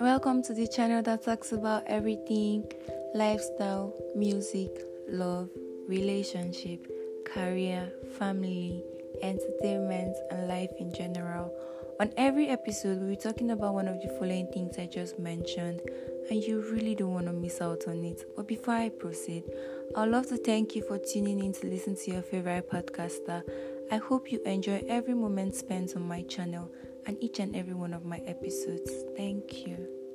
Welcome to the channel that talks about everything lifestyle, music, love, relationship, career, family, entertainment, and life in general. On every episode, we'll be talking about one of the following things I just mentioned, and you really don't want to miss out on it. But before I proceed, I'd love to thank you for tuning in to listen to your favorite podcaster. I hope you enjoy every moment spent on my channel and each and every one of my episodes. Thank you.